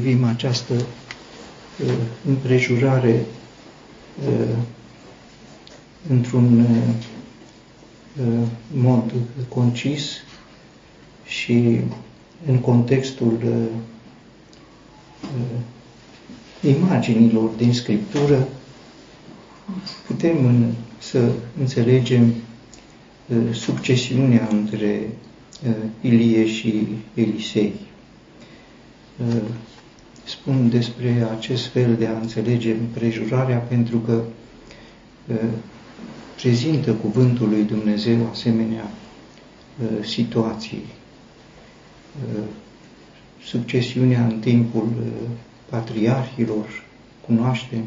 privim această uh, împrejurare uh, într-un uh, mod concis și în contextul imaginilor din Scriptură, putem în, să înțelegem succesiunea între Ilie și Elisei. Spun despre acest fel de a înțelege împrejurarea pentru că prezintă cuvântul lui Dumnezeu asemenea situații. Succesiunea în timpul patriarhilor, cunoaștem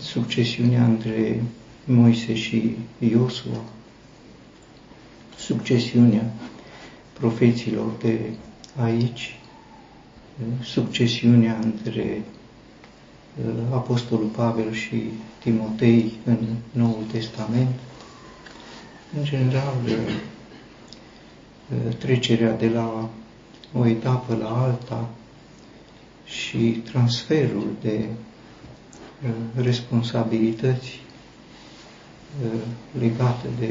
succesiunea între Moise și Iosua, succesiunea profeților de aici, succesiunea între uh, Apostolul Pavel și Timotei în Noul Testament, în general uh, uh, trecerea de la o etapă la alta și transferul de responsabilități legate de,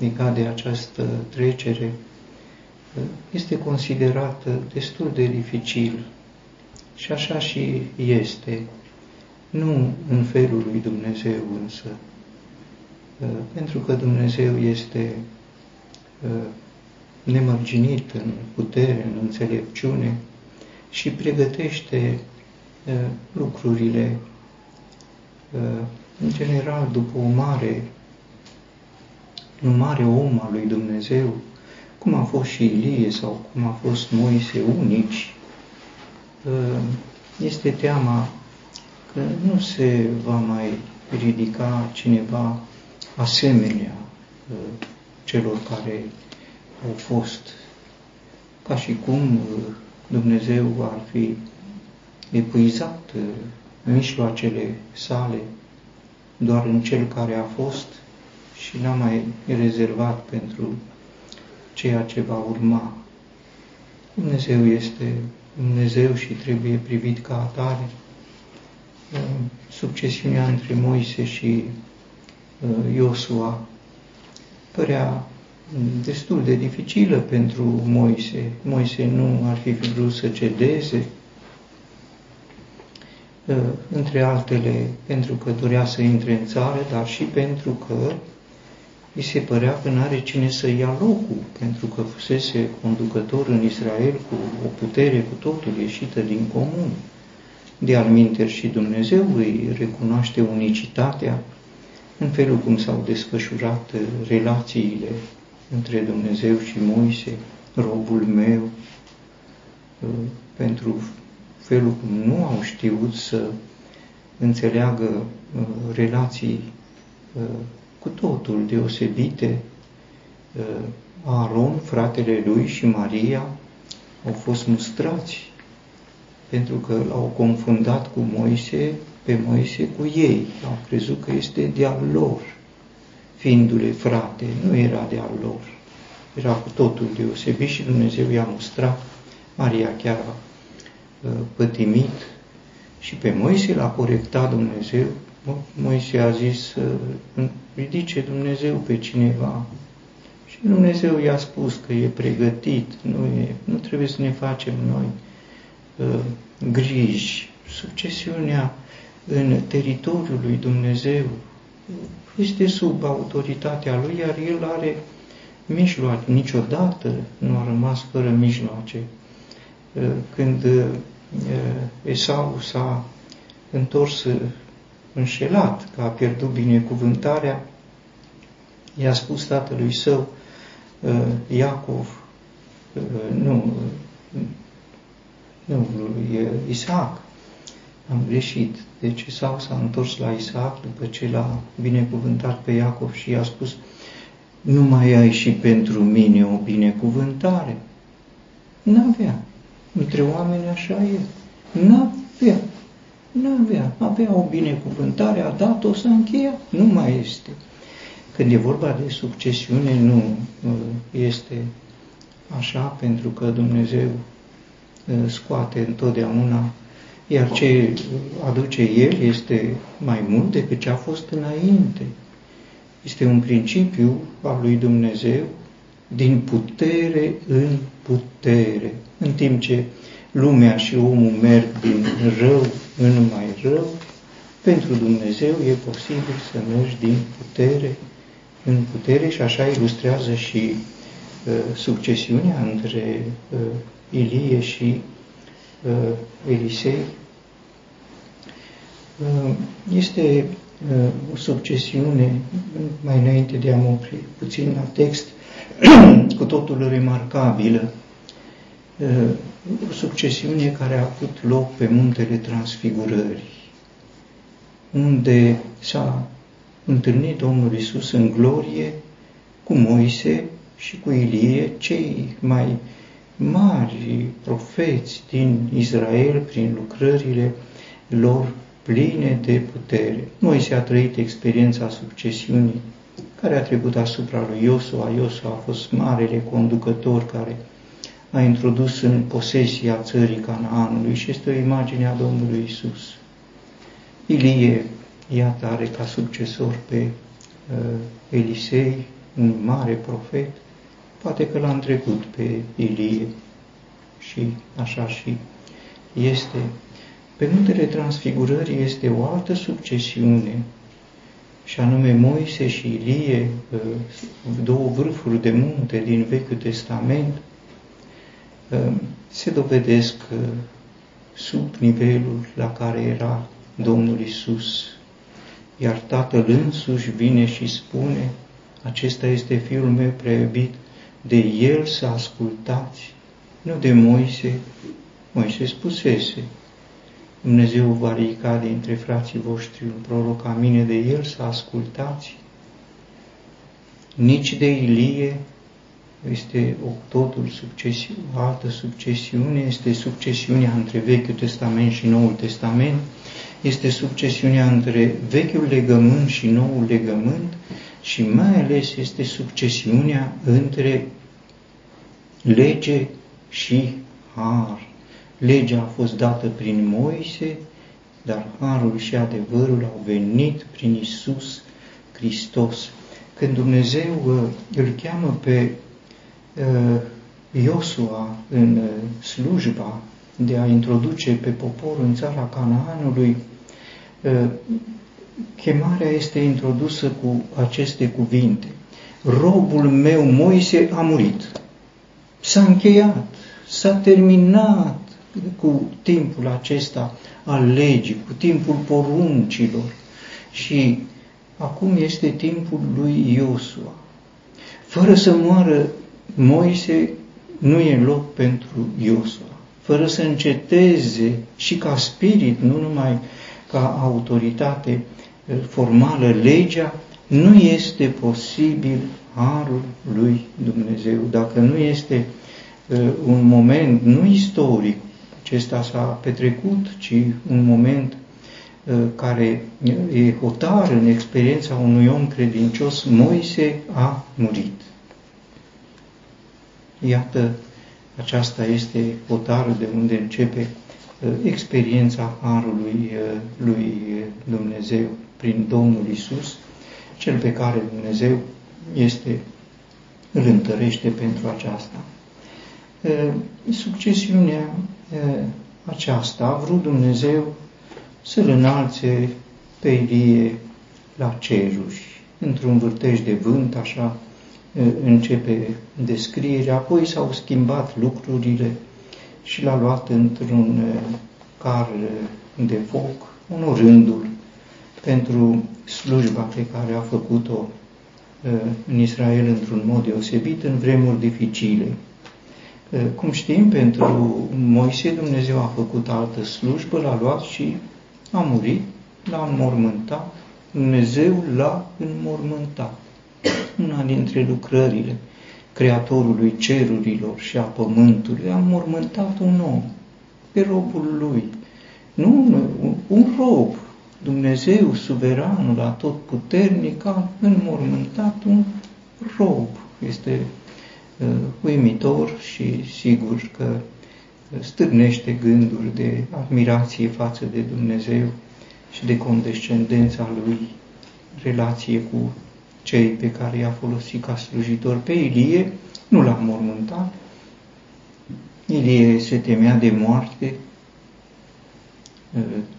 legat de această trecere este considerată destul de dificil. Și așa și este, nu în felul lui Dumnezeu însă, pentru că Dumnezeu este nemărginit în putere, în înțelepciune și pregătește lucrurile în general după o mare, un mare om al lui Dumnezeu, cum a fost și Ilie sau cum a fost Moise, unici, ă, este teama că nu se va mai ridica cineva asemenea ă, celor care au fost, ca și cum ă, Dumnezeu ar fi epuizat mijloacele sale doar în cel care a fost și n-a mai rezervat pentru ceea ce va urma. Dumnezeu este Dumnezeu și trebuie privit ca atare. Succesiunea între Moise și uh, Iosua părea destul de dificilă pentru Moise. Moise nu ar fi vrut să cedeze, uh, între altele pentru că dorea să intre în țară, dar și pentru că îi se părea că nu are cine să ia locul, pentru că fusese conducător în Israel cu o putere cu totul ieșită din comun. De alminter și Dumnezeu îi recunoaște unicitatea în felul cum s-au desfășurat relațiile între Dumnezeu și Moise, robul meu, pentru felul cum nu au știut să înțeleagă uh, relații uh, cu totul deosebite. Uh, Aaron, fratele lui și Maria au fost mustrați pentru că l-au confundat cu Moise, pe Moise cu ei. Au crezut că este de-al lor, fiindu-le frate, nu era de-al lor. Era cu totul deosebit și Dumnezeu i-a mustrat. Maria chiar a uh, pătimit și pe Moise l-a corectat Dumnezeu Moise a zis să ridice Dumnezeu pe cineva. Și Dumnezeu i-a spus că e pregătit, nu, e, nu trebuie să ne facem noi uh, griji. Succesiunea în teritoriul lui Dumnezeu este sub autoritatea lui, iar el are mijloace. Niciodată nu a rămas fără mijloace. Uh, când uh, Esau s-a întors înșelat, că a pierdut binecuvântarea, i-a spus tatălui său, uh, Iacov, uh, nu, nu, lui Isaac, am greșit. Deci Isaac s-a întors la Isaac după ce l-a binecuvântat pe Iacov și i-a spus, nu mai ai și pentru mine o binecuvântare? N-avea. Între oameni așa e. N-avea. Nu avea. Avea o binecuvântare, a dat-o, s-a încheiat. Nu mai este. Când e vorba de succesiune, nu este așa, pentru că Dumnezeu scoate întotdeauna, iar ce aduce El este mai mult decât ce a fost înainte. Este un principiu al lui Dumnezeu din putere în putere, în timp ce lumea și omul merg din rău în mai rău, pentru Dumnezeu e posibil să mergi din putere în putere și așa ilustrează și uh, succesiunea între uh, Ilie și uh, Elisei. Uh, este uh, o succesiune, mai înainte de a mă opri puțin la text, cu totul remarcabilă, uh, o succesiune care a avut loc pe muntele Transfigurării, unde s-a întâlnit Domnul Isus în glorie cu Moise și cu Ilie, cei mai mari profeți din Israel prin lucrările lor pline de putere. Moise a trăit experiența succesiunii care a trecut asupra lui Iosua. Iosua a fost marele conducător care a introdus în posesia țării Canaanului și este o imagine a Domnului Isus. Ilie, iată, are ca succesor pe uh, Elisei, un mare profet, poate că l-a întrecut pe Ilie și așa și este. Pe muntele Transfigurării este o altă succesiune, și anume Moise și Ilie, uh, două vârfuri de munte din Vechiul Testament, uh, se dovedesc uh, sub nivelul la care era Domnul Isus. Iar Tatăl însuși vine și spune, acesta este Fiul meu preiubit, de El să ascultați, nu de Moise. Moise spusese, Dumnezeu va ridica dintre frații voștri un proroc ca mine de El să ascultați. Nici de Ilie, este o totul succesiune, o altă succesiune, este succesiunea între Vechiul Testament și Noul Testament, este succesiunea între Vechiul Legământ și Noul Legământ și mai ales este succesiunea între lege și har. Legea a fost dată prin Moise, dar harul și adevărul au venit prin Isus Hristos. Când Dumnezeu uh, îl cheamă pe uh, Iosua în uh, slujba de a introduce pe popor în țara Canaanului, chemarea este introdusă cu aceste cuvinte. Robul meu Moise a murit. S-a încheiat, s-a terminat cu timpul acesta al legii, cu timpul poruncilor și acum este timpul lui Iosua. Fără să moară Moise, nu e loc pentru Iosua. Fără să înceteze și ca spirit, nu numai ca autoritate eh, formală, legea, nu este posibil harul lui Dumnezeu. Dacă nu este uh, un moment, nu istoric, acesta s-a petrecut, ci un moment uh, care e hotar în experiența unui om credincios, Moise a murit. Iată, aceasta este hotarul de unde începe uh, experiența Harului uh, lui Dumnezeu prin Domnul Isus, cel pe care Dumnezeu este, îl întărește pentru aceasta. Succesiunea aceasta a vrut Dumnezeu să-l înalțe pe Ilie la ceruri. Într-un vârtej de vânt, așa începe descrierea, apoi s-au schimbat lucrurile și l-a luat într-un car de foc, onorându-l pentru slujba pe care a făcut-o în Israel într-un mod deosebit în vremuri dificile. Cum știm, pentru Moise Dumnezeu a făcut altă slujbă, l-a luat și a murit, l-a înmormântat, Dumnezeu l-a înmormântat. Una dintre lucrările Creatorului cerurilor și a pământului a înmormântat un om, pe robul lui. Nu un rob, Dumnezeu, suveranul, atotputernic, a înmormântat un rob. Este uh, uimitor și sigur că stârnește gânduri de admirație față de Dumnezeu și de condescendența Lui, relație cu cei pe care i-a folosit ca slujitor. Pe Ilie nu l-a mormântat. Ilie se temea de moarte,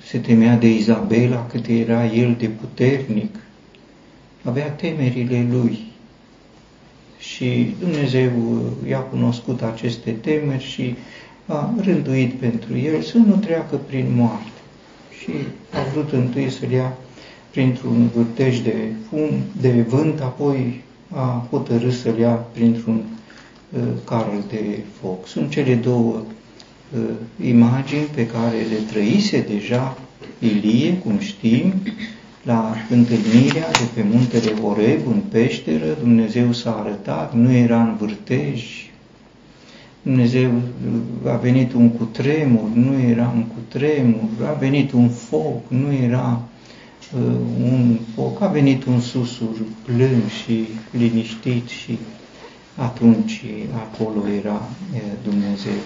se temea de Izabela, cât era el de puternic, avea temerile lui. Și Dumnezeu i-a cunoscut aceste temeri și a rânduit pentru el să nu treacă prin moarte. Și a vrut întâi să-l ia printr-un vârtej de fum, de vânt, apoi a hotărât să-l ia printr-un uh, carul de foc. Sunt cele două uh, imagini pe care le trăise deja Ilie, cum știm, la întâlnirea de pe muntele Horeb, în peșteră, Dumnezeu s-a arătat, nu era în vârtej, Dumnezeu a venit un cutremur, nu era un cutremur, a venit un foc, nu era uh, un foc, a venit un susur plâng și liniștit și atunci acolo era uh, Dumnezeu.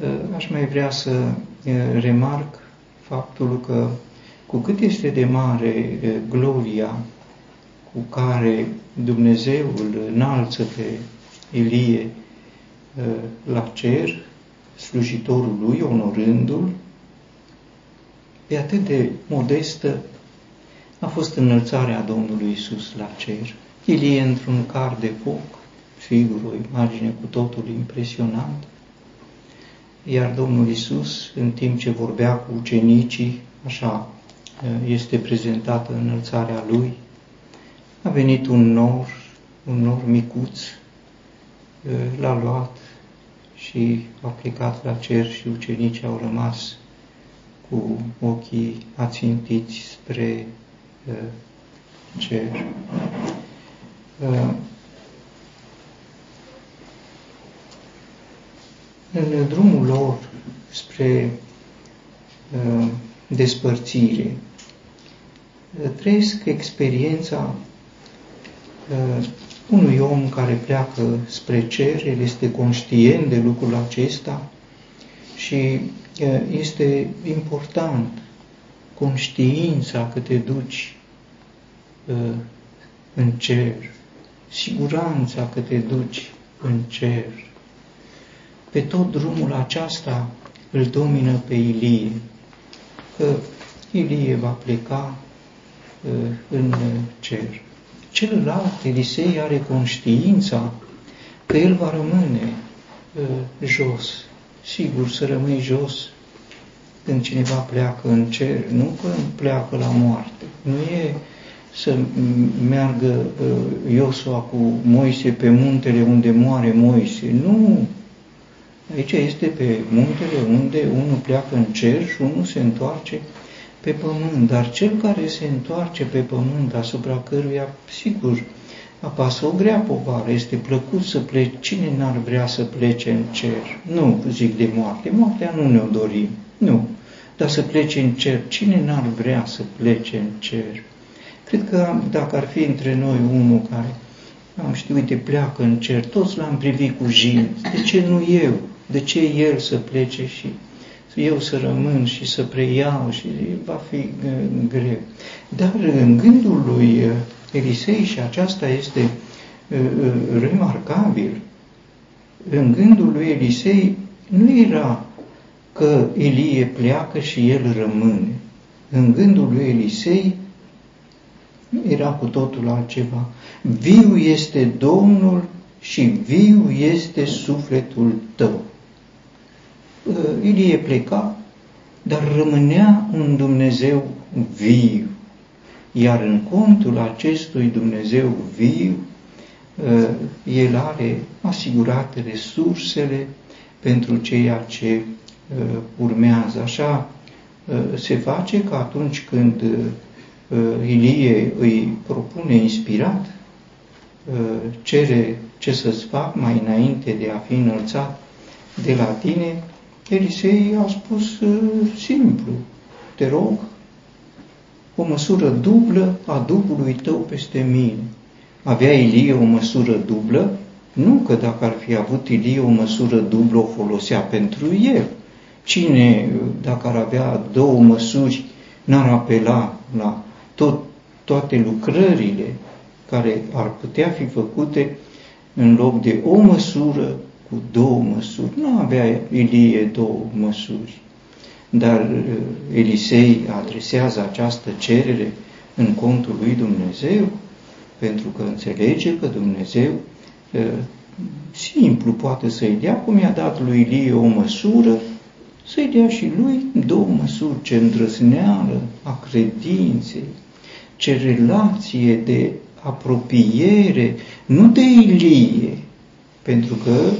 Uh, aș mai vrea să uh, remarc faptul că cu cât este de mare uh, gloria cu care Dumnezeu îl înalță pe Ilie la cer, slujitorul lui, onorându-l, pe atât de modestă. A fost înălțarea Domnului Isus la cer. Ilie într-un car de foc, sigur, o imagine cu totul impresionantă, iar Domnul Isus, în timp ce vorbea cu ucenicii, așa este prezentată înălțarea Lui, a venit un nor, un nor micuț, l-a luat și a plecat la cer și ucenicii au rămas cu ochii ațintiți spre uh, cer. Uh, în drumul lor spre uh, despărțire, uh, trăiesc experiența uh, unui om care pleacă spre cer, el este conștient de lucrul acesta și este important conștiința că te duci în cer, siguranța că te duci în cer. Pe tot drumul acesta îl domină pe Ilie, că Ilie va pleca în cer. Celălalt, Elisei, are conștiința că el va rămâne uh, jos. Sigur, să rămâi jos când cineva pleacă în cer, nu că pleacă la moarte. Nu e să meargă uh, Iosua cu Moise pe muntele unde moare Moise. Nu! Aici este pe muntele unde unul pleacă în cer și unul se întoarce pe pământ, dar cel care se întoarce pe pământ, asupra căruia, sigur, apasă o grea povară, este plăcut să pleci, cine n-ar vrea să plece în cer? Nu zic de moarte, moartea nu ne-o dorim, nu, dar să plece în cer, cine n-ar vrea să plece în cer? Cred că dacă ar fi între noi unul care, am știut, uite, pleacă în cer, toți l-am privit cu jin, de ce nu eu? De ce el să plece și eu să rămân și să preiau și va fi uh, greu. Dar în gândul lui uh, Elisei, și aceasta este uh, remarcabil, în gândul lui Elisei nu era că Elie pleacă și el rămâne. În gândul lui Elisei era cu totul altceva. Viu este Domnul și viu este sufletul tău. Ilie pleca, dar rămânea un Dumnezeu viu. Iar în contul acestui Dumnezeu viu, ă, el are asigurate resursele pentru ceea ce ă, urmează. Așa ă, se face că atunci când Ilie îi propune inspirat, cere ce să-ți fac mai înainte de a fi înălțat de la tine, Elisei a spus uh, simplu, te rog, o măsură dublă a Duhului tău peste mine. Avea Ilie o măsură dublă? Nu că dacă ar fi avut Ilie o măsură dublă, o folosea pentru el. Cine, dacă ar avea două măsuri, n-ar apela la tot, toate lucrările care ar putea fi făcute în loc de o măsură cu două măsuri. Nu avea Ilie două măsuri. Dar uh, Elisei adresează această cerere în contul lui Dumnezeu, pentru că înțelege că Dumnezeu uh, simplu poate să-i dea, cum i-a dat lui Ilie o măsură, să-i dea și lui două măsuri, ce îndrăzneală a credinței, ce relație de apropiere, nu de Ilie, pentru că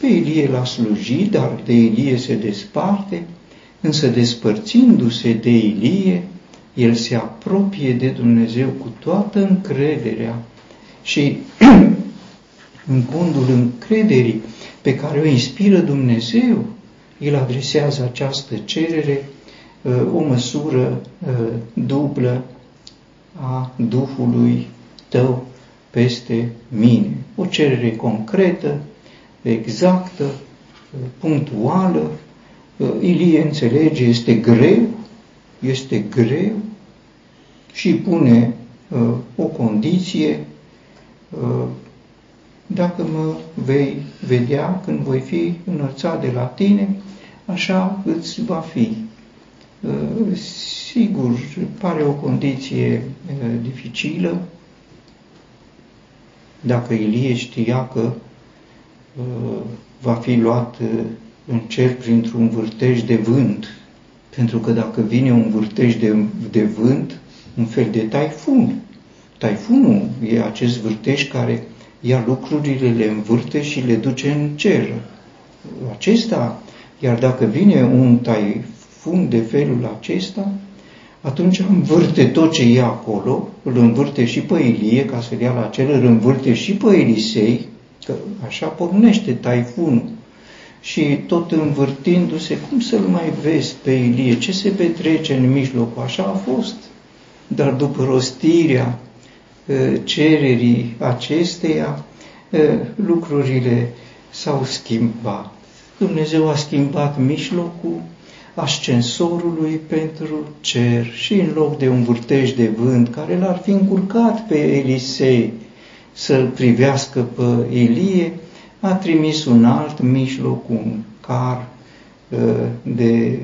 pe Ilie l-a slujit, dar de Ilie se desparte, însă despărțindu-se de Ilie, el se apropie de Dumnezeu cu toată încrederea și în condul încrederii pe care o inspiră Dumnezeu, el adresează această cerere, uh, o măsură uh, dublă a Duhului tău peste mine. O cerere concretă, exactă, uh, punctuală. Ilie înțelege, este greu, este greu și pune o condiție dacă mă vei vedea când voi fi înălțat de la tine, așa îți va fi. Uh, sigur, pare o condiție uh, dificilă. Dacă Ilie știa că uh, va fi luat în cer printr-un vârtej de vânt, pentru că dacă vine un vârtej de, de vânt, un fel de taifun, taifunul e acest vârtej care ia lucrurile, le învârte și le duce în cer. Acesta, iar dacă vine un taifun de felul acesta, atunci învârte tot ce e acolo, îl învârte și pe Ilie, ca să-l ia la cer, îl învârte și pe Elisei, că așa pornește taifunul. Și tot învârtindu-se, cum să-l mai vezi pe Ilie? Ce se petrece în mijloc? Așa a fost. Dar după rostirea cererii acesteia, lucrurile s-au schimbat. Dumnezeu a schimbat mijlocul ascensorului pentru cer și în loc de un vârtej de vânt care l-ar fi încurcat pe Elisei să-l privească pe Elie, a trimis un alt mijloc, un car de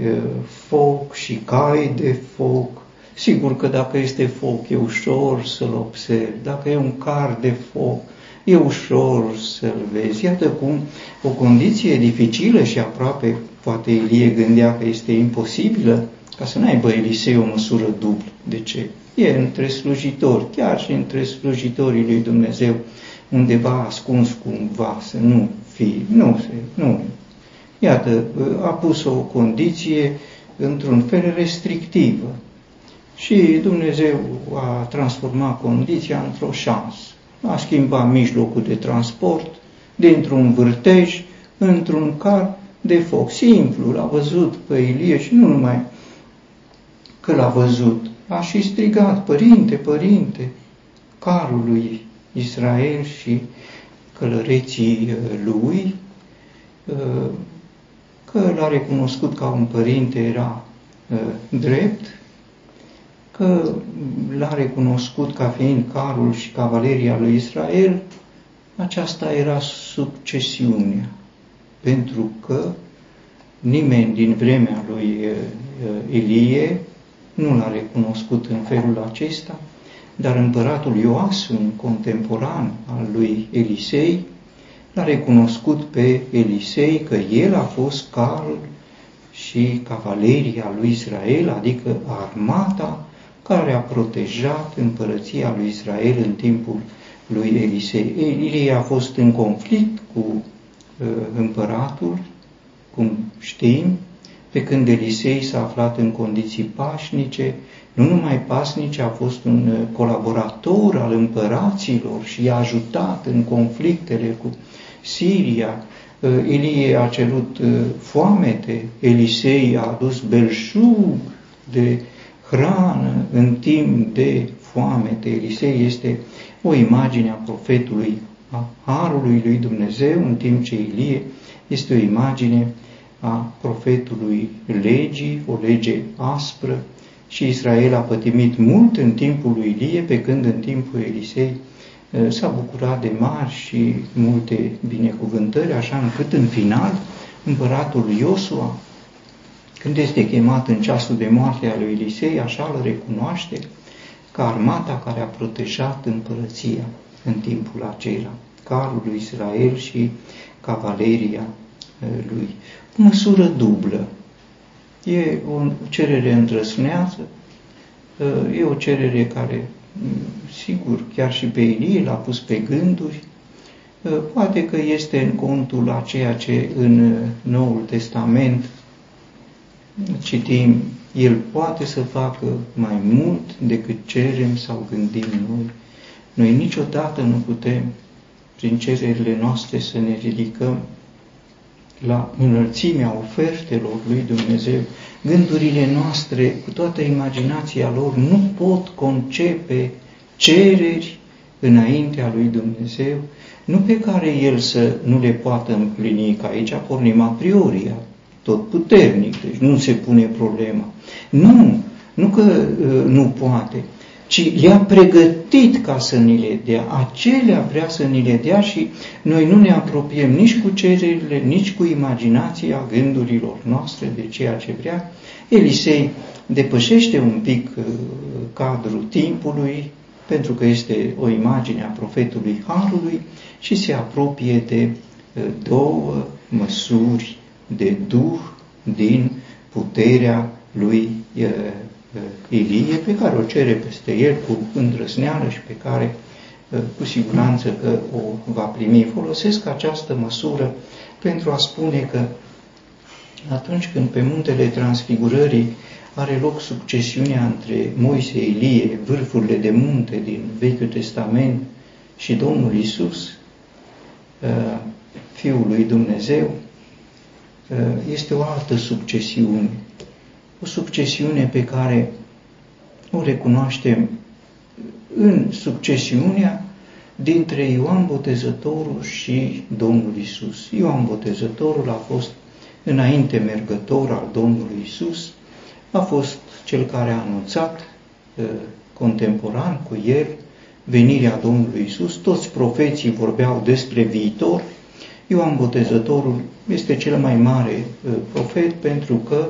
foc și cai de foc Sigur că dacă este foc, e ușor să-l observi. Dacă e un car de foc, e ușor să-l vezi. Iată cum o condiție dificilă și aproape, poate Ilie gândea că este imposibilă, ca să n-aibă Elisei o măsură dublă. De ce? E între slujitori, chiar și între slujitorii lui Dumnezeu, undeva ascuns cumva, să nu fii, nu, nu. Iată, a pus o condiție într-un fel restrictivă. Și Dumnezeu a transformat condiția într-o șansă. A schimbat mijlocul de transport dintr-un vârtej într-un car de foc. Simplu, l-a văzut pe Ilie și nu numai că l-a văzut, a și strigat, Părinte, Părinte, carul lui Israel și călăreții uh, lui, uh, că l-a recunoscut ca un părinte era uh, drept, că l-a recunoscut ca fiind carul și cavaleria lui Israel, aceasta era succesiunea, pentru că nimeni din vremea lui Elie nu l-a recunoscut în felul acesta, dar împăratul Ioas, un contemporan al lui Elisei, l-a recunoscut pe Elisei că el a fost carul și cavaleria lui Israel, adică armata care a protejat împărăția lui Israel în timpul lui Elisei. Elie a fost în conflict cu uh, împăratul, cum știm, pe când Elisei s-a aflat în condiții pașnice, nu numai pasnice, a fost un uh, colaborator al împăraților și i-a ajutat în conflictele cu Siria. Uh, Elie a cerut uh, foamete, Elisei a adus belșug de hrană în timp de foamete. Elisei este o imagine a profetului a Harului lui Dumnezeu, în timp ce Ilie este o imagine a profetului legii, o lege aspră, și Israel a pătimit mult în timpul lui Ilie, pe când în timpul Elisei s-a bucurat de mari și multe binecuvântări, așa încât în final împăratul Iosua, când este chemat în ceasul de moarte al lui Elisei, așa îl recunoaște ca armata care a protejat împărăția în timpul acela, carul lui Israel și cavaleria lui. O măsură dublă. E o cerere îndrăsnează, e o cerere care, sigur, chiar și pe Ilie l-a pus pe gânduri, poate că este în contul a ceea ce în Noul Testament citim, El poate să facă mai mult decât cerem sau gândim noi. Noi niciodată nu putem, prin cererile noastre, să ne ridicăm la înălțimea ofertelor lui Dumnezeu. Gândurile noastre, cu toată imaginația lor, nu pot concepe cereri înaintea lui Dumnezeu, nu pe care El să nu le poată împlini, că aici pornim a priori, tot puternic, deci nu se pune problema. Nu, nu că uh, nu poate, ci le-a pregătit ca să ni le dea. Acelea vrea să ni le dea și noi nu ne apropiem nici cu cererile, nici cu imaginația gândurilor noastre de ceea ce vrea. Elisei depășește un pic uh, cadrul timpului, pentru că este o imagine a profetului Harului și se apropie de uh, două măsuri de duh din puterea lui uh, Ilie, pe care o cere peste el cu îndrăzneală și pe care cu siguranță că o va primi. Folosesc această măsură pentru a spune că atunci când pe muntele transfigurării are loc succesiunea între Moise, Ilie, vârfurile de munte din Vechiul Testament și Domnul Isus, Fiul lui Dumnezeu, este o altă succesiune o succesiune pe care o recunoaștem în succesiunea dintre Ioan Botezătorul și Domnul Isus. Ioan Botezătorul a fost înainte mergător al Domnului Isus, a fost cel care a anunțat uh, contemporan cu el venirea Domnului Isus. Toți profeții vorbeau despre viitor. Ioan Botezătorul este cel mai mare uh, profet pentru că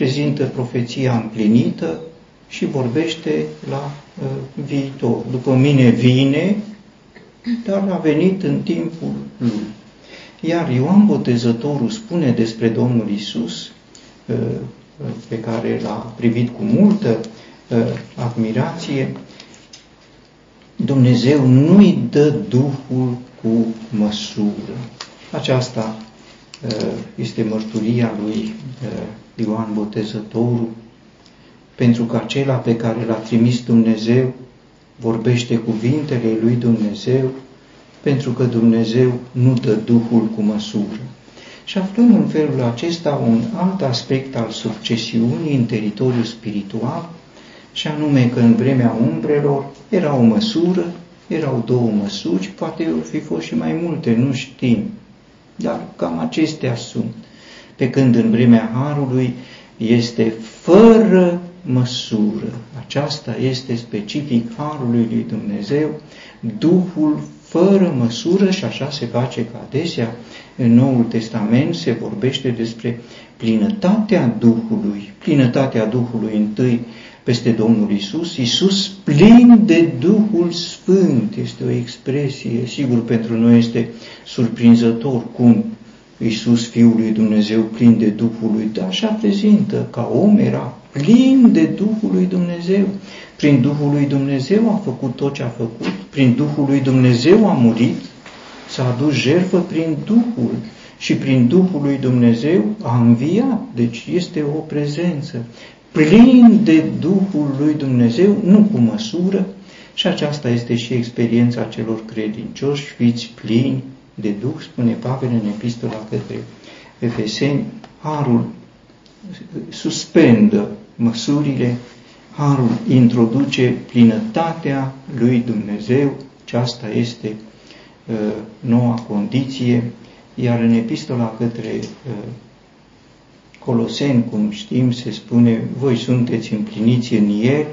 prezintă profeția împlinită și vorbește la uh, viitor. După mine vine, dar a venit în timpul lui. Iar Ioan Botezătorul spune despre Domnul Isus, uh, pe care l-a privit cu multă uh, admirație, Dumnezeu nu-i dă Duhul cu măsură. Aceasta uh, este mărturia lui uh, Ioan Botezătorul, pentru că acela pe care l-a trimis Dumnezeu vorbește cuvintele lui Dumnezeu, pentru că Dumnezeu nu dă Duhul cu măsură. Și aflăm în felul acesta un alt aspect al succesiunii în teritoriul spiritual, și anume că în vremea umbrelor era o măsură, erau două măsuri, poate au fi fost și mai multe, nu știm, dar cam acestea sunt pe când în vremea Harului este fără măsură. Aceasta este specific Harului lui Dumnezeu, Duhul fără măsură și așa se face că adesea în Noul Testament se vorbește despre plinătatea Duhului, plinătatea Duhului întâi peste Domnul Isus, Isus plin de Duhul Sfânt, este o expresie, sigur pentru noi este surprinzător cum Iisus, Fiul lui Dumnezeu, plin de Duhul lui, dar așa prezintă, ca om era plin de Duhul lui Dumnezeu. Prin Duhul lui Dumnezeu a făcut tot ce a făcut, prin Duhul lui Dumnezeu a murit, s-a adus jertfă prin Duhul și prin Duhul lui Dumnezeu a înviat. Deci este o prezență plin de Duhul lui Dumnezeu, nu cu măsură, și aceasta este și experiența celor credincioși, fiți plini de Duh, spune Pavel în epistola către Efeseni, Harul suspendă măsurile, Harul introduce plinătatea lui Dumnezeu, ce asta este noua condiție, iar în epistola către Coloseni, cum știm, se spune, voi sunteți împliniți în El,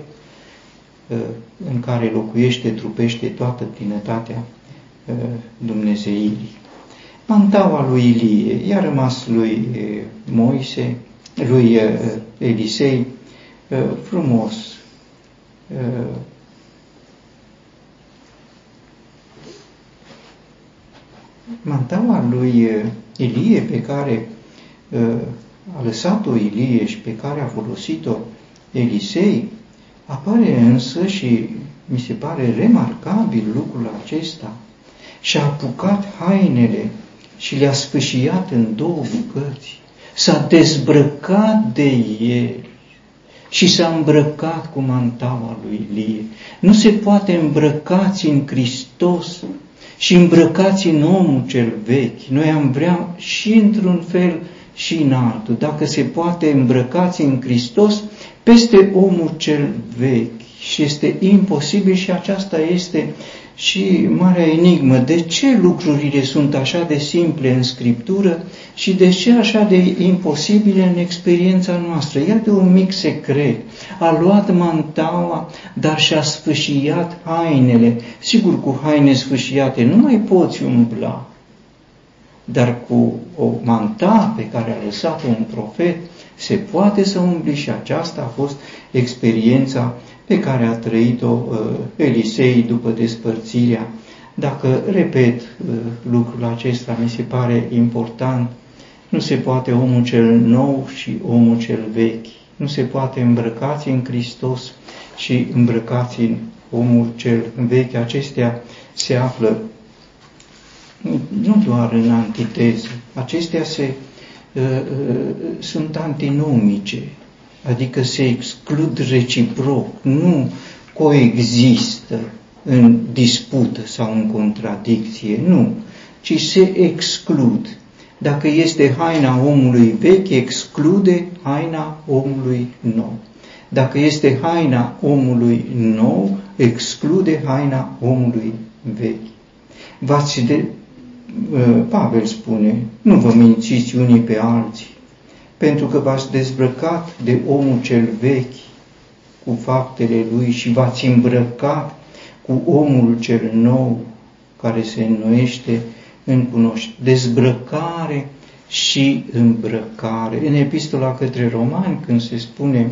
în care locuiește, trupește toată plinătatea Dumnezeirii. Mantaua lui Ilie i-a rămas lui Moise, lui Elisei, frumos, mantaua lui Ilie pe care a lăsat-o Ilie și pe care a folosit-o Elisei, apare însă și mi se pare remarcabil lucrul acesta și-a apucat hainele și le-a sfâșiat în două bucăți, s-a dezbrăcat de el și s-a îmbrăcat cu mantaua lui Ilie. Nu se poate îmbrăcați în Hristos și îmbrăcați în omul cel vechi. Noi am vrea și într-un fel și în altul. Dacă se poate îmbrăcați în Hristos peste omul cel vechi. Și este imposibil și aceasta este și marea enigmă. De ce lucrurile sunt așa de simple în Scriptură și de ce așa de imposibile în experiența noastră? Iată un mic secret. A luat mantaua, dar și-a sfâșiat hainele. Sigur, cu haine sfâșiate nu mai poți umbla, dar cu o manta pe care a lăsat-o un profet, se poate să umbli și aceasta a fost experiența pe care a trăit-o uh, Elisei după despărțirea. Dacă repet uh, lucrul acesta, mi se pare important, nu se poate omul cel nou și omul cel vechi. Nu se poate îmbrăcați în Hristos și îmbrăcați în omul cel vechi. Acestea se află nu doar în antiteză, acestea se, uh, uh, sunt antinomice, adică se exclud reciproc, nu coexistă în dispută sau în contradicție, nu, ci se exclud. Dacă este haina omului vechi, exclude haina omului nou. Dacă este haina omului nou, exclude haina omului vechi. V-ați de... Pavel spune, nu vă mințiți unii pe alții, pentru că v-ați dezbrăcat de omul cel vechi cu faptele lui și v-ați îmbrăcat cu omul cel nou care se înnoiește în cunoștință. Dezbrăcare și îmbrăcare. În epistola către romani, când se spune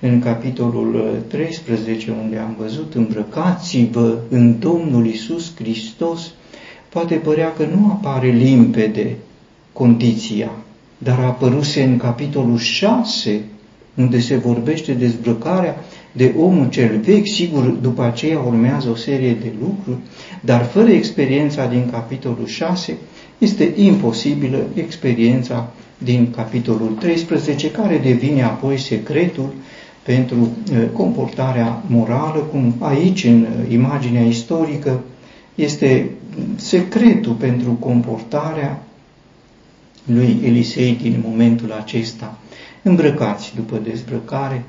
în capitolul 13, unde am văzut, îmbrăcați-vă în Domnul Isus Hristos, poate părea că nu apare limpede condiția dar a apăruse în capitolul 6, unde se vorbește dezbrăcarea de omul cel vechi, sigur, după aceea urmează o serie de lucruri, dar fără experiența din capitolul 6, este imposibilă experiența din capitolul 13, care devine apoi secretul pentru uh, comportarea morală, cum aici, în uh, imaginea istorică, este secretul pentru comportarea lui Elisei din momentul acesta. Îmbrăcați după dezbrăcare,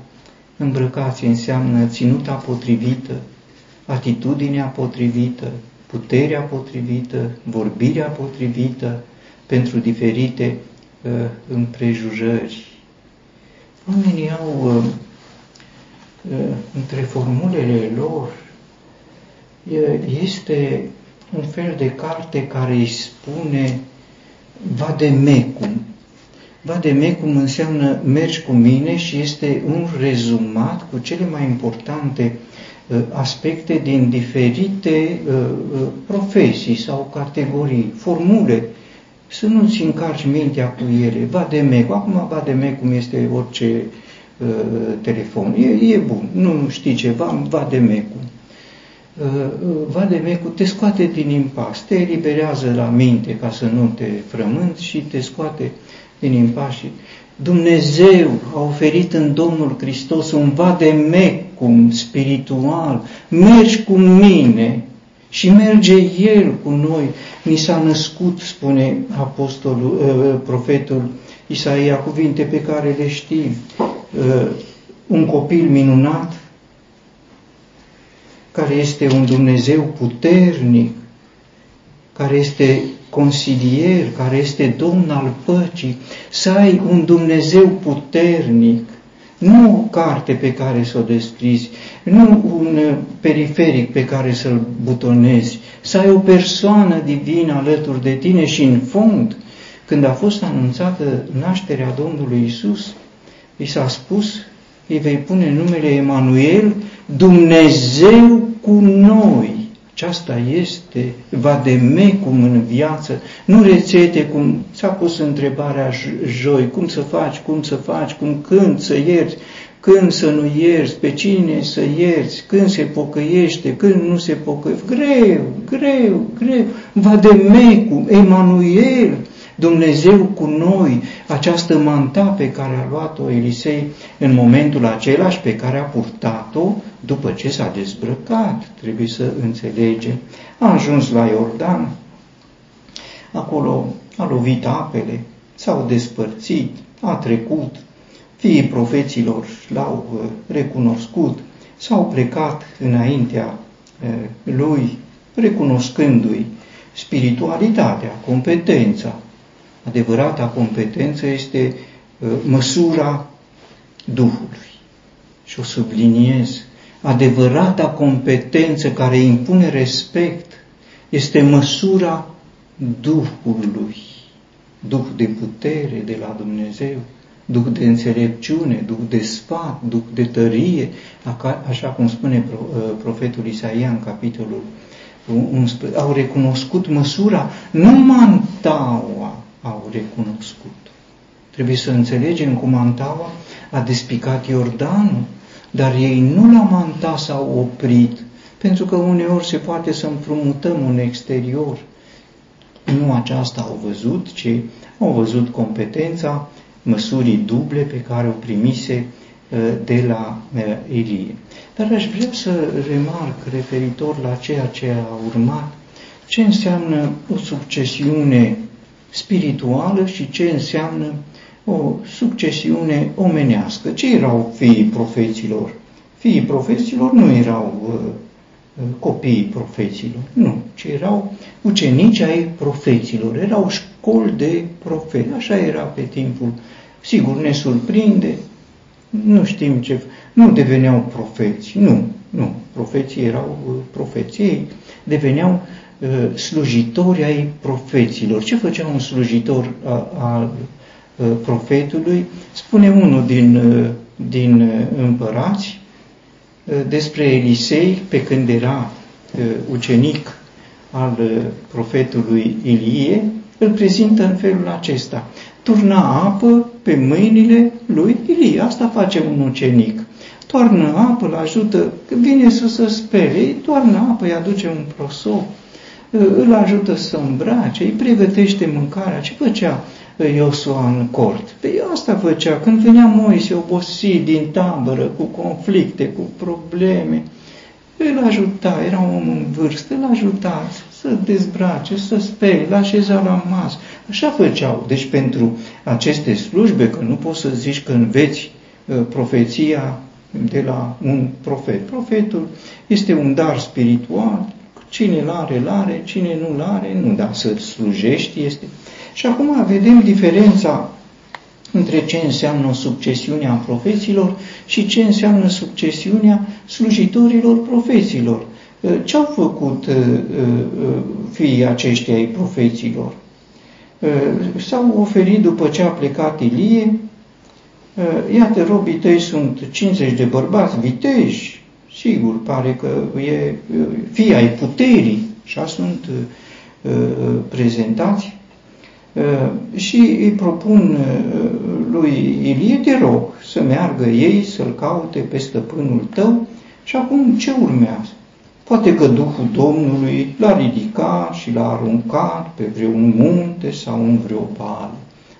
îmbrăcați înseamnă ținuta potrivită, atitudinea potrivită, puterea potrivită, vorbirea potrivită pentru diferite uh, împrejurări. Oamenii au uh, uh, între formulele lor uh, este un fel de carte care îi spune vademecum. Vademecum înseamnă mergi cu mine și este un rezumat cu cele mai importante uh, aspecte din diferite uh, uh, profesii sau categorii, formule, să nu-ți încarci mintea cu ele. Vademecum, acum vademecum este orice telefon, e, e bun, nu știi ceva, vademecum. Uh, Vademecul te scoate din impas, te eliberează la minte ca să nu te frămânți și te scoate din impas și Dumnezeu a oferit în Domnul Hristos un vademecum spiritual, mergi cu mine și merge El cu noi. Ni s-a născut, spune apostolul, uh, profetul Isaia, cuvinte pe care le știm, uh, un copil minunat, care este un Dumnezeu puternic, care este consilier, care este Domn al păcii, să ai un Dumnezeu puternic, nu o carte pe care să o descris, nu un periferic pe care să-l butonezi, să ai o persoană divină alături de tine și în fond, când a fost anunțată nașterea Domnului Isus, i s-a spus, îi vei pune numele Emanuel, Dumnezeu cu noi. Aceasta este vademecum în viață, nu rețete cum s-a pus întrebarea joi, cum să faci, cum să faci, cum când să ierți, când să nu ierți, pe cine să ierți, când se pocăiește, când nu se pocăiește. Greu, greu, greu. Vademecum, Emanuel, Dumnezeu cu noi, această manta pe care a luat-o Elisei în momentul același pe care a purtat-o după ce s-a dezbrăcat, trebuie să înțelegem. A ajuns la Iordan, acolo a lovit apele, s-au despărțit, a trecut, fiii profeților l-au uh, recunoscut, s-au plecat înaintea uh, lui, recunoscându-i spiritualitatea, competența, adevărata competență este uh, măsura Duhului. Și o subliniez, adevărata competență care impune respect este măsura Duhului. Duh de putere de la Dumnezeu, Duh de înțelepciune, Duh de sfat, Duh de tărie, așa cum spune uh, profetul Isaia în capitolul 11. Au recunoscut măsura, nu mantaua, au recunoscut. Trebuie să înțelegem cum Antaua a despicat Iordanul, dar ei nu la Manta s-au oprit, pentru că uneori se poate să împrumutăm un exterior. Nu aceasta au văzut, ci au văzut competența măsurii duble pe care o primise uh, de la uh, Ilie. Dar aș vrea să remarc referitor la ceea ce a urmat, ce înseamnă o succesiune spirituală și ce înseamnă o succesiune omenească. Ce erau fiii profeților? Fiii profeților nu erau uh, uh, copiii profeților, nu, ci erau ucenici ai profeților, erau școli de profeți, așa era pe timpul. Sigur, ne surprinde, nu știm ce, nu deveneau profeți, nu, nu, profeții erau uh, profeții, deveneau Uh, slujitori ai profeților. Ce făcea un slujitor al uh, profetului? Spune unul din, uh, din împărați despre Elisei pe când era ucenic al profetului Ilie, îl prezintă în felul acesta. Turna apă pe mâinile lui Ilie. Asta face un ucenic. Toarnă apă, îl ajută, când vine să se spere, toarnă apă, îi aduce un prosop îl ajută să îmbrace, îi pregătește mâncarea. Ce făcea Iosua în cort? Păi asta făcea. Când venea Moise obosit din tabără, cu conflicte, cu probleme, îl ajuta, era un om în vârstă, îl ajuta să dezbrace, să spere, îl așeza la masă. Așa făceau. Deci pentru aceste slujbe, că nu poți să zici că înveți uh, profeția de la un profet. Profetul este un dar spiritual, Cine l-are, l-are, cine nu l-are, nu, dar să slujești este. Și acum vedem diferența între ce înseamnă succesiunea profeților și ce înseamnă succesiunea slujitorilor profeților. Ce au făcut uh, uh, fiii aceștia ai profeților? Uh, s-au oferit după ce a plecat Ilie, iată, robii tăi sunt 50 de bărbați viteji, Sigur, pare că e fii ai puterii, așa sunt uh, prezentați, uh, și îi propun uh, lui Ilie, te rog, să meargă ei, să-l caute pe stăpânul tău și acum ce urmează? Poate că Duhul Domnului l-a ridicat și l-a aruncat pe vreun munte sau în vreo pală.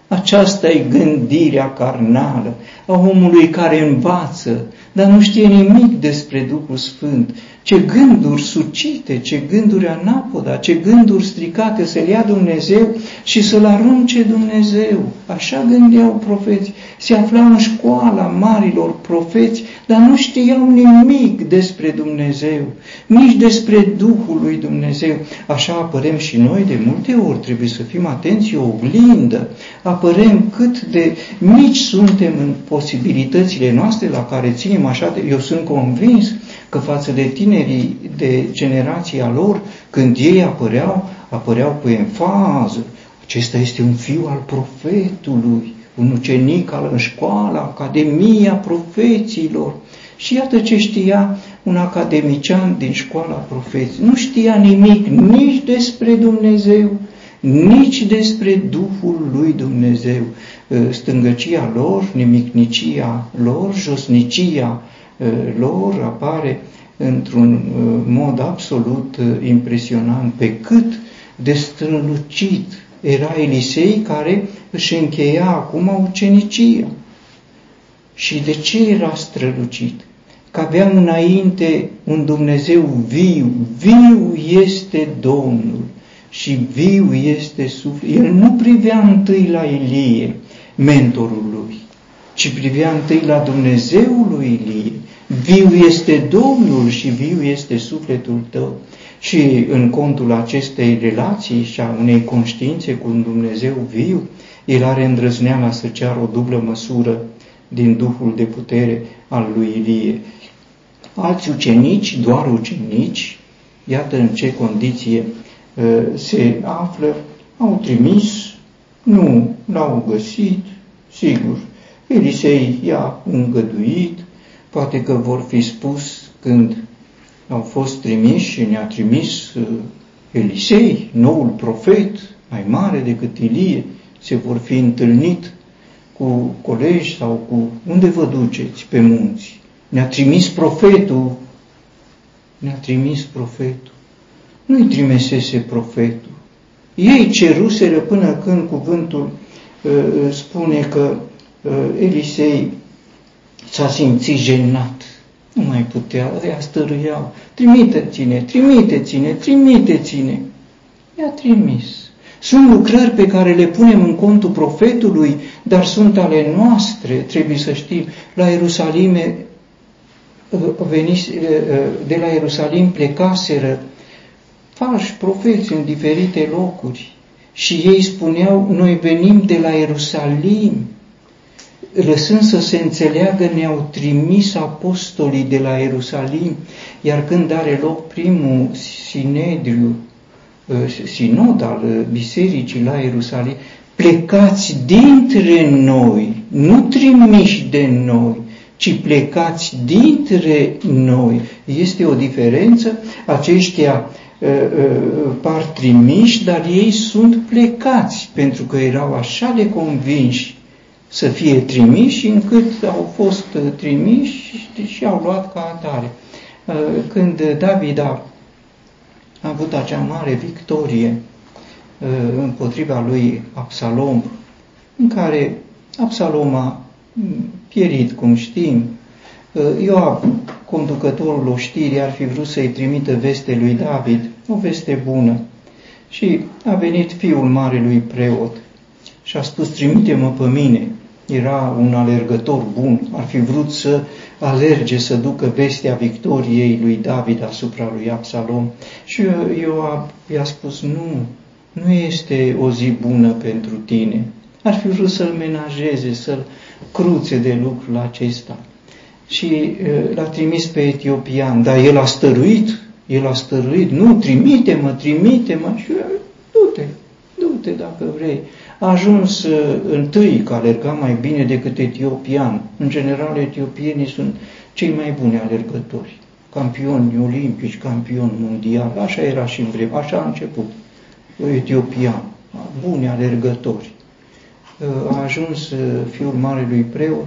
Aceasta e gândirea carnală a omului care învață, dar nu știe nimic despre Duhul Sfânt, ce gânduri sucite, ce gânduri anapoda, ce gânduri stricate să-l ia Dumnezeu și să-l arunce Dumnezeu. Așa gândeau profeți. Se aflau în școala marilor profeți, dar nu știau nimic despre Dumnezeu, nici despre Duhul lui Dumnezeu. Așa apărem și noi de multe ori, trebuie să fim atenți, o oglindă. Apărem cât de mici suntem în posibilitățile noastre la care ținem așa. De... Eu sunt convins că față de tinerii de generația lor, când ei apăreau, apăreau cu enfază. Acesta este un fiu al profetului, un ucenic al în școala, Academia Profeților. Și iată ce știa un academician din școala profeții. Nu știa nimic nici despre Dumnezeu, nici despre Duhul lui Dumnezeu. Stângăcia lor, nimicnicia lor, josnicia Uh, lor apare într-un uh, mod absolut uh, impresionant, pe cât de strălucit era Elisei care își încheia acum ucenicia. Și de ce era strălucit? Că avea înainte un Dumnezeu viu, viu este Domnul și viu este sufletul. El nu privea întâi la Ilie, mentorul lui, ci privea întâi la Dumnezeul lui Ilie Viu este Domnul și viu este sufletul tău. Și în contul acestei relații și a unei conștiințe cu un Dumnezeu viu, el are îndrăzneala să ceară o dublă măsură din Duhul de putere al lui Ilie. Alți ucenici, doar ucenici, iată în ce condiție uh, se află, au trimis, nu l-au găsit, sigur, Elisei i-a îngăduit, Poate că vor fi spus când au fost trimiși și ne-a trimis uh, Elisei, noul profet, mai mare decât Ilie, se vor fi întâlnit cu colegi sau cu unde vă duceți pe munți. Ne-a trimis profetul, ne-a trimis profetul. Nu-i trimisese profetul. Ei ceruseră până când cuvântul uh, uh spune că uh, Elisei s-a simțit jenat. Nu mai putea, ea stăruiau. Trimite-ține, trimite-ține, trimite-ține. I-a trimis. Sunt lucrări pe care le punem în contul profetului, dar sunt ale noastre, trebuie să știm. La Ierusalim, de la Ierusalim plecaseră falși profeți în diferite locuri și ei spuneau, noi venim de la Ierusalim, lăsând să se înțeleagă, ne-au trimis apostolii de la Ierusalim, iar când are loc primul sinedriu, uh, sinod al uh, bisericii la Ierusalim, plecați dintre noi, nu trimiși de noi, ci plecați dintre noi. Este o diferență, aceștia uh, par trimiși, dar ei sunt plecați, pentru că erau așa de convinși să fie trimiși, încât au fost trimiși și au luat ca atare. Uh, când David a avut acea mare victorie uh, împotriva lui Absalom, în care Absalom a pierit, cum știm, uh, Ioab, conducătorul oștirii, ar fi vrut să-i trimită veste lui David, o veste bună. Și a venit fiul marelui preot și a spus, trimite-mă pe mine era un alergător bun, ar fi vrut să alerge, să ducă vestea victoriei lui David asupra lui Absalom. Și eu i-a spus, nu, nu este o zi bună pentru tine. Ar fi vrut să-l menajeze, să-l cruțe de lucrul acesta. Și l-a trimis pe etiopian, dar el a stăruit, el a stăruit, nu, trimite-mă, trimite-mă, și du-te, du-te dacă vrei a ajuns uh, întâi că alerga mai bine decât etiopian. În general, etiopienii sunt cei mai buni alergători, campioni olimpici, campioni mondiali, așa era și în vreme, așa a început etiopian, buni alergători. Uh, a ajuns uh, fiul marelui preot,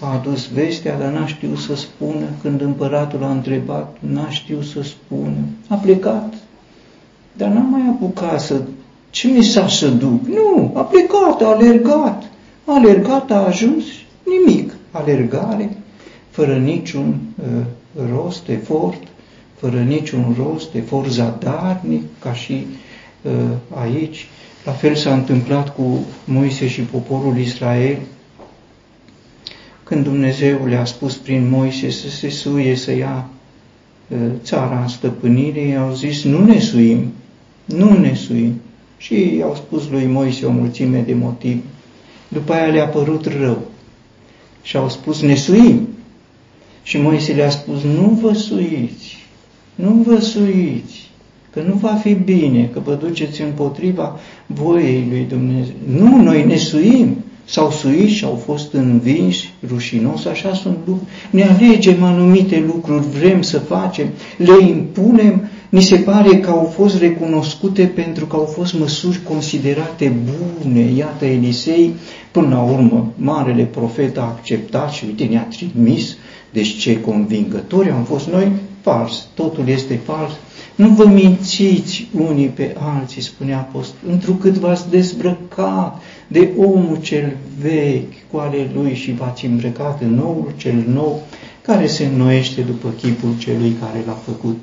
a adus vestea, dar n-a știut să spună. Când împăratul a întrebat, n-a știut să spună. A plecat, dar n-a mai apucat să ce mesaj să duc? Nu, a plecat, a alergat. A alergat, a ajuns, nimic. Alergare, fără niciun uh, rost, efort, fără niciun rost, de for zadarnic, ca și uh, aici. La fel s-a întâmplat cu Moise și poporul Israel, când Dumnezeu le-a spus prin Moise să se suie, să ia uh, țara în stăpânire, au zis, nu ne suim, nu ne suim. Și au spus lui Moise o mulțime de motive. După aia le-a părut rău și au spus, ne suim. Și Moise le-a spus, nu vă suiți, nu vă suiți, că nu va fi bine, că vă duceți împotriva voiei lui Dumnezeu. Nu, noi ne suim. S-au suit și au fost învinși rușinos, așa sunt lucruri. Ne alegem anumite lucruri, vrem să facem, le impunem, mi se pare că au fost recunoscute pentru că au fost măsuri considerate bune. Iată, Elisei, până la urmă, marele profet a acceptat și uite, ne-a trimis. Deci ce convingători am fost noi? Fals. Totul este fals. Nu vă mințiți unii pe alții, spune apostol, întrucât v-ați dezbrăcat de omul cel vechi cu ale lui și v-ați îmbrăcat în noul cel nou, care se înnoiește după chipul celui care l-a făcut.